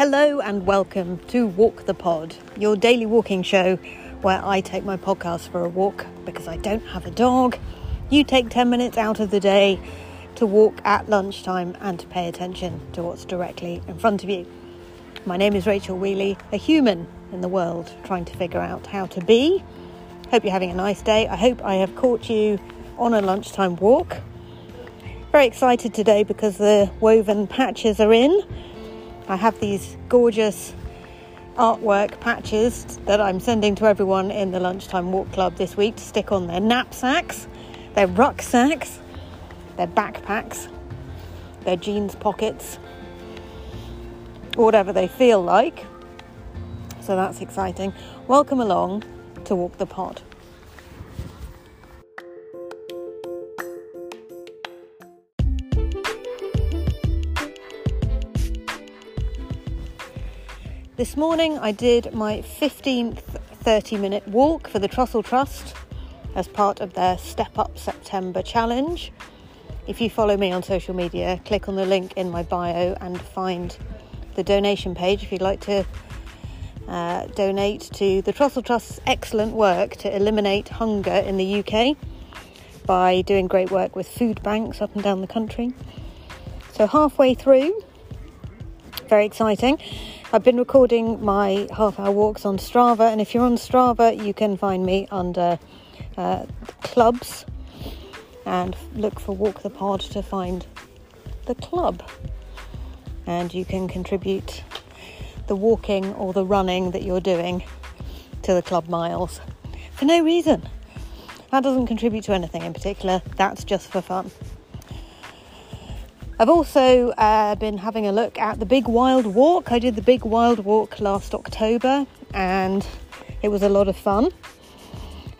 Hello and welcome to Walk the Pod, your daily walking show where I take my podcast for a walk because I don't have a dog. You take 10 minutes out of the day to walk at lunchtime and to pay attention to what's directly in front of you. My name is Rachel Wheely, a human in the world trying to figure out how to be. Hope you're having a nice day. I hope I have caught you on a lunchtime walk. Very excited today because the woven patches are in. I have these gorgeous artwork patches that I'm sending to everyone in the Lunchtime Walk Club this week to stick on their knapsacks, their rucksacks, their backpacks, their jeans pockets, whatever they feel like. So that's exciting. Welcome along to Walk the Pod. This morning I did my 15th 30 minute walk for the Trussell Trust as part of their Step Up September challenge. If you follow me on social media, click on the link in my bio and find the donation page if you'd like to uh, donate to the Trussell Trust's excellent work to eliminate hunger in the UK by doing great work with food banks up and down the country. So, halfway through, very exciting. I've been recording my half hour walks on Strava, and if you're on Strava, you can find me under uh, clubs and look for Walk the Pod to find the club. And you can contribute the walking or the running that you're doing to the club miles for no reason. That doesn't contribute to anything in particular, that's just for fun. I've also uh, been having a look at the Big Wild Walk. I did the Big Wild Walk last October and it was a lot of fun.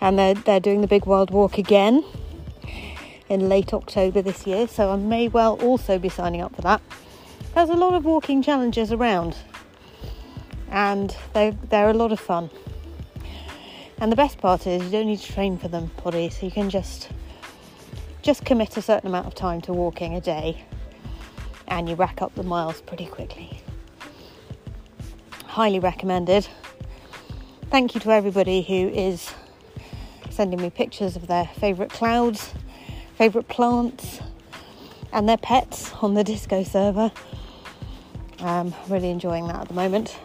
And they're, they're doing the Big Wild Walk again in late October this year, so I may well also be signing up for that. There's a lot of walking challenges around and they're, they're a lot of fun. And the best part is you don't need to train for them, potty, so you can just just commit a certain amount of time to walking a day and you rack up the miles pretty quickly. Highly recommended. Thank you to everybody who is sending me pictures of their favourite clouds, favourite plants, and their pets on the Discord server. I'm really enjoying that at the moment.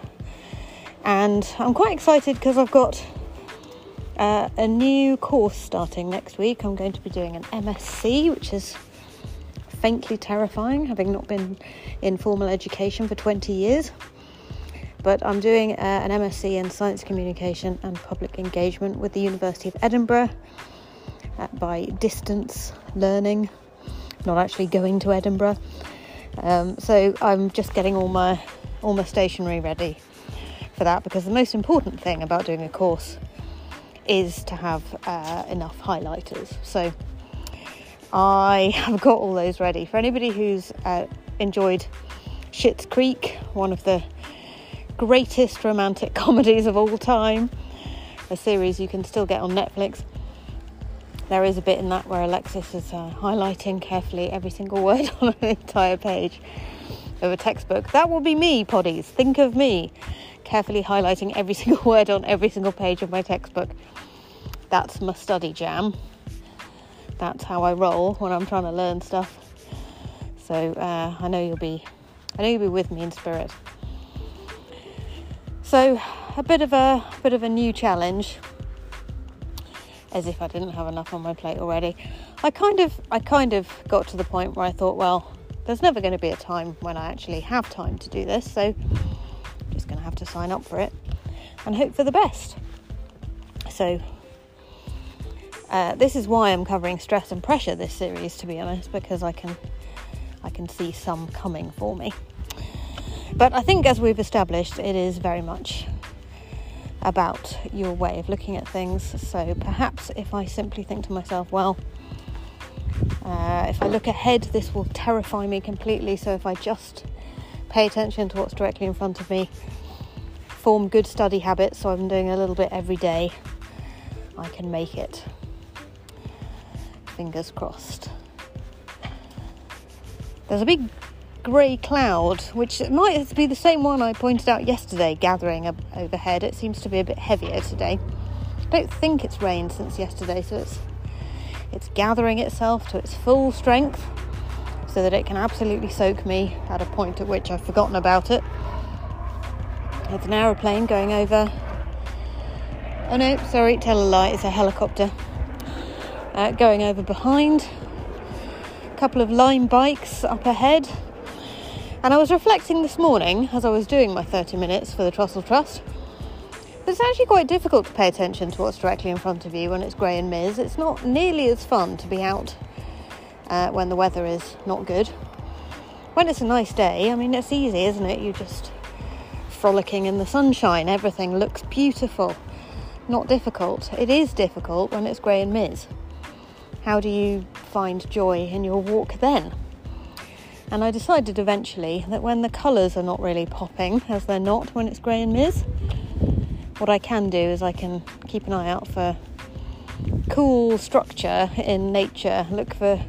And I'm quite excited because I've got uh, a new course starting next week. I'm going to be doing an MSc, which is faintly terrifying, having not been in formal education for 20 years. But I'm doing uh, an MSc in Science Communication and Public Engagement with the University of Edinburgh uh, by distance learning, not actually going to Edinburgh. Um, so I'm just getting all my all my stationery ready for that because the most important thing about doing a course is to have uh, enough highlighters. So I have got all those ready. For anybody who's uh, enjoyed Schitt's Creek, one of the greatest romantic comedies of all time, a series you can still get on Netflix. There is a bit in that where Alexis is uh, highlighting carefully every single word on an entire page of a textbook. That will be me, poddies. Think of me carefully highlighting every single word on every single page of my textbook. That's my study jam that's how I roll when I'm trying to learn stuff. So uh, I know you'll be, I know you'll be with me in spirit. So a bit of a, a bit of a new challenge, as if I didn't have enough on my plate already. I kind of, I kind of got to the point where I thought, well, there's never going to be a time when I actually have time to do this, so I'm just going to have to sign up for it and hope for the best. So uh, this is why I'm covering stress and pressure this series, to be honest, because I can I can see some coming for me. But I think, as we've established, it is very much about your way of looking at things. So perhaps if I simply think to myself, well, uh, if I look ahead, this will terrify me completely. So if I just pay attention to what's directly in front of me, form good study habits, so I'm doing a little bit every day, I can make it fingers crossed. There's a big grey cloud, which might be the same one I pointed out yesterday, gathering overhead. It seems to be a bit heavier today. I don't think it's rained since yesterday, so it's it's gathering itself to its full strength so that it can absolutely soak me at a point at which I've forgotten about it. It's an aeroplane going over. Oh no, sorry, tell a lie, it's a helicopter uh, going over behind. A couple of Lime bikes up ahead. And I was reflecting this morning as I was doing my 30 minutes for the Trussell Trust. It's actually quite difficult to pay attention to what's directly in front of you when it's grey and miz. It's not nearly as fun to be out uh, when the weather is not good. When it's a nice day, I mean, it's easy, isn't it? You just frolicking in the sunshine, everything looks beautiful. Not difficult. It is difficult when it's grey and miz. How do you find joy in your walk then? And I decided eventually that when the colours are not really popping, as they're not when it's grey and miz, what I can do is I can keep an eye out for cool structure in nature, look for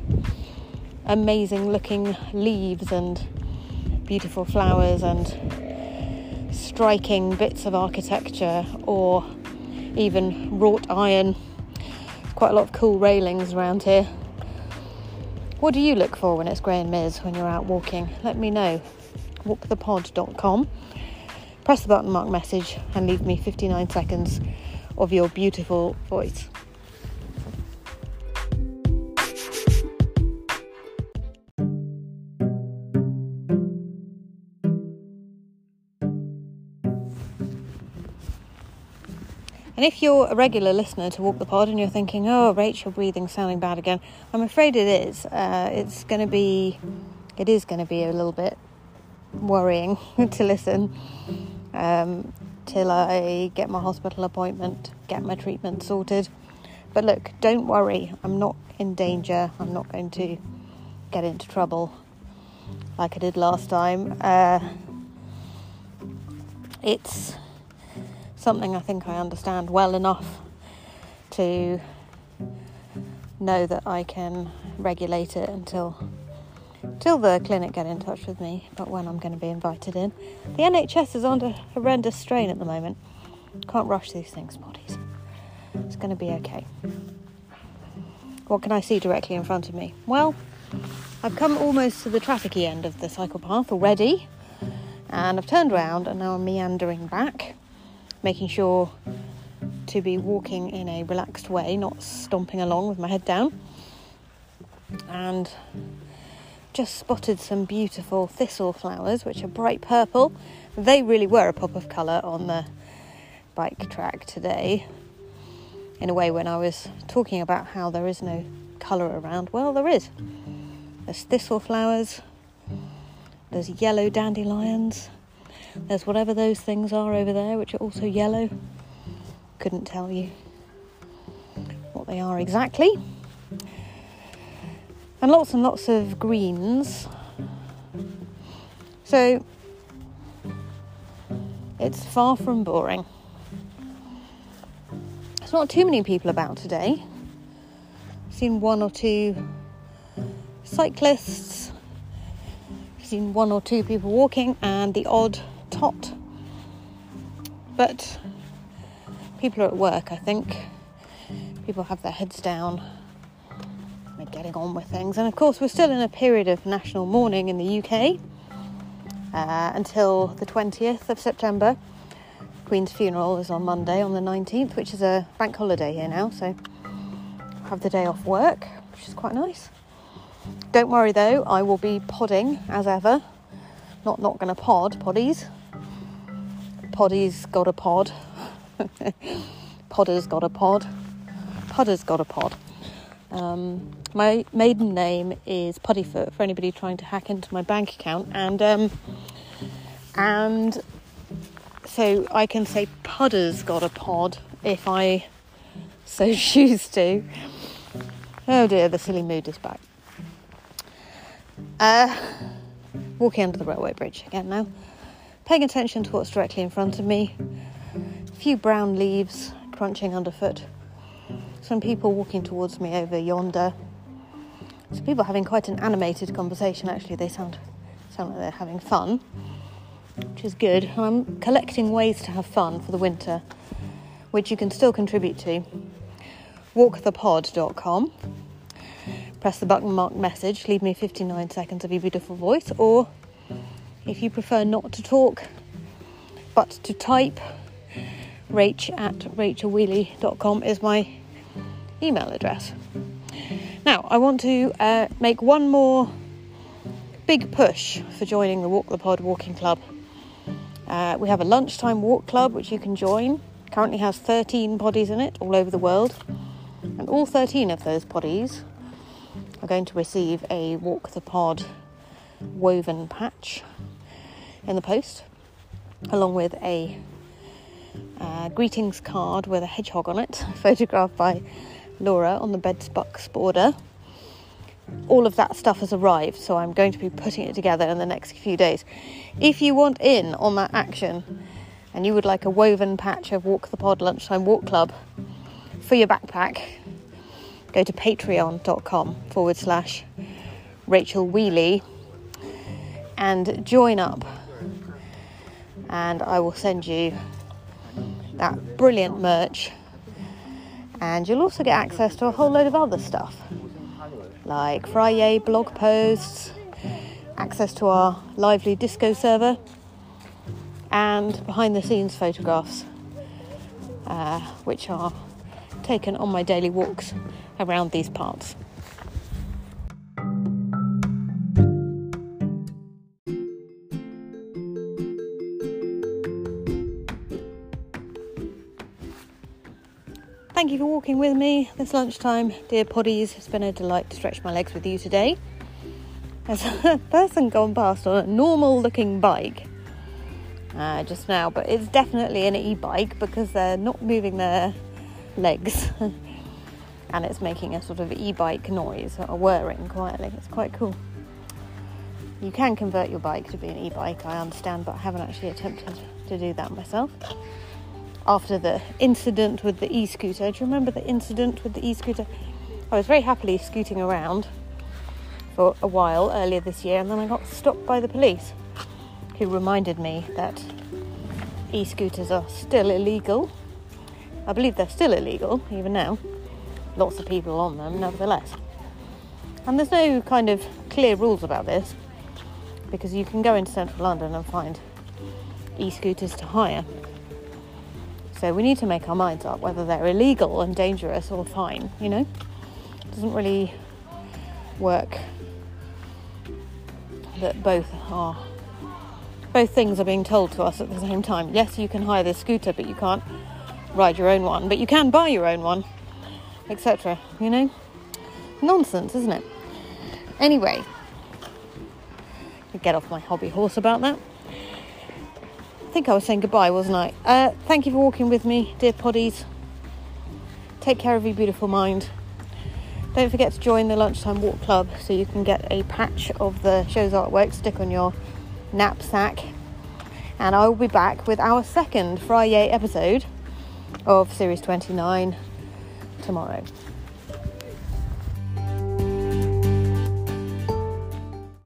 amazing looking leaves and beautiful flowers and striking bits of architecture or even wrought iron. Quite a lot of cool railings around here. What do you look for when it's grey and miz when you're out walking? Let me know. Walkthepod.com press the button mark message and leave me 59 seconds of your beautiful voice. And if you're a regular listener to Walk the Pod and you're thinking, oh, Rachel breathing sounding bad again, I'm afraid it is. Uh, it's going to be, it is going to be a little bit worrying to listen um, till I get my hospital appointment, get my treatment sorted. But look, don't worry, I'm not in danger. I'm not going to get into trouble like I did last time. Uh, it's something I think I understand well enough to know that I can regulate it until till the clinic get in touch with me about when I'm going to be invited in. The NHS is under horrendous strain at the moment. Can't rush these things, poddies. It's going to be okay. What can I see directly in front of me? Well, I've come almost to the trafficy end of the cycle path already, and I've turned around and now I'm meandering back, making sure to be walking in a relaxed way, not stomping along with my head down. And just spotted some beautiful thistle flowers, which are bright purple. They really were a pop of colour on the bike track today. In a way, when I was talking about how there is no colour around, well, there is. There's thistle flowers, there's yellow dandelions, there's whatever those things are over there, which are also yellow. Couldn't tell you what they are exactly and lots and lots of greens. So it's far from boring. There's not too many people about today. I've seen one or two cyclists, I've seen one or two people walking, and the odd tot. But people are at work, I think. People have their heads down They're getting on with things. And of course, we're still in a period of national mourning in the UK uh, until the 20th of September. Queen's funeral is on Monday, on the 19th, which is a bank holiday here now, so I have the day off work, which is quite nice. Don't worry though, I will be podding as ever. Not not going to pod, poddies. Poddies got a pod. Podder's got a pod. Podder's got a pod. Um, my maiden name is Puddyfoot for anybody trying to hack into my bank account, and um, and so I can say Pudder's got a pod if I so choose to. Oh dear, the silly mood is back. Uh, walking under the railway bridge again now, paying attention to what's directly in front of me. A few brown leaves crunching underfoot some people walking towards me over yonder. Some people having quite an animated conversation actually. They sound sound like they're having fun, which is good. I'm collecting ways to have fun for the winter, which you can still contribute to. Walkthepod.com. Press the button marked message, leave me 59 seconds of your beautiful voice, or if you prefer not to talk but to type, rach at rachelwheely.com is my email address. Now, I want to uh, make one more big push for joining the Walk the Pod Walking Club. Uh, we have a lunchtime walk club which you can join. Currently has 13 bodies in it all over the world, and all 13 of those bodies are going to receive a Walk the Pod woven patch in the post, along with a uh, greetings card with a hedgehog on it, photographed by Laura on the Bedsbucks border. All of that stuff has arrived, so I'm going to be putting it together in the next few days. If you want in on that action and you would like a woven patch of Walk the Pod Lunchtime Walk Club for your backpack, go to patreon.com forward slash Rachel Wheely and join up. And I will send you that brilliant merch. And you'll also get access to a whole load of other stuff like Friday blog posts, access to our lively Discord server, and behind the scenes photographs, uh, which are taken on my daily walks around these parts. Thank you for walking with me this lunchtime, dear poddies. It's been a delight to stretch my legs with you today. There's a person gone past on a normal looking bike uh, just now, but it's definitely an e bike because they're not moving their legs and it's making a sort of e bike noise, a whirring quietly. It's quite cool. You can convert your bike to be an e bike, I understand, but I haven't actually attempted to do that myself after the incident with the e scooter. Do you remember the incident with the e scooter? I was very happily scooting around for a while earlier this year, and then I got stopped by the police, who reminded me that e scooters are still illegal. I believe they're still illegal, even now. Lots of people on them, nevertheless. And there's no kind of clear rules about this because you can go into central London and find e scooters to hire. So we need to make our minds up whether they're illegal and dangerous or fine, you know? It doesn't really work that both are both things are being told to us at the same time. Yes, you can hire this scooter, but you can't ride your own one, but you can buy your own one, etc. You know? Nonsense, isn't it? Anyway, get off my hobby horse about that think I was saying goodbye, wasn't I? Uh, thank you for walking with me, dear poddies. Take care of your beautiful mind. Don't forget to join the Lunchtime Walk Club so you can get a patch of the show's artwork stick on your knapsack. And I will be back with our second Friday episode of Series 29 tomorrow.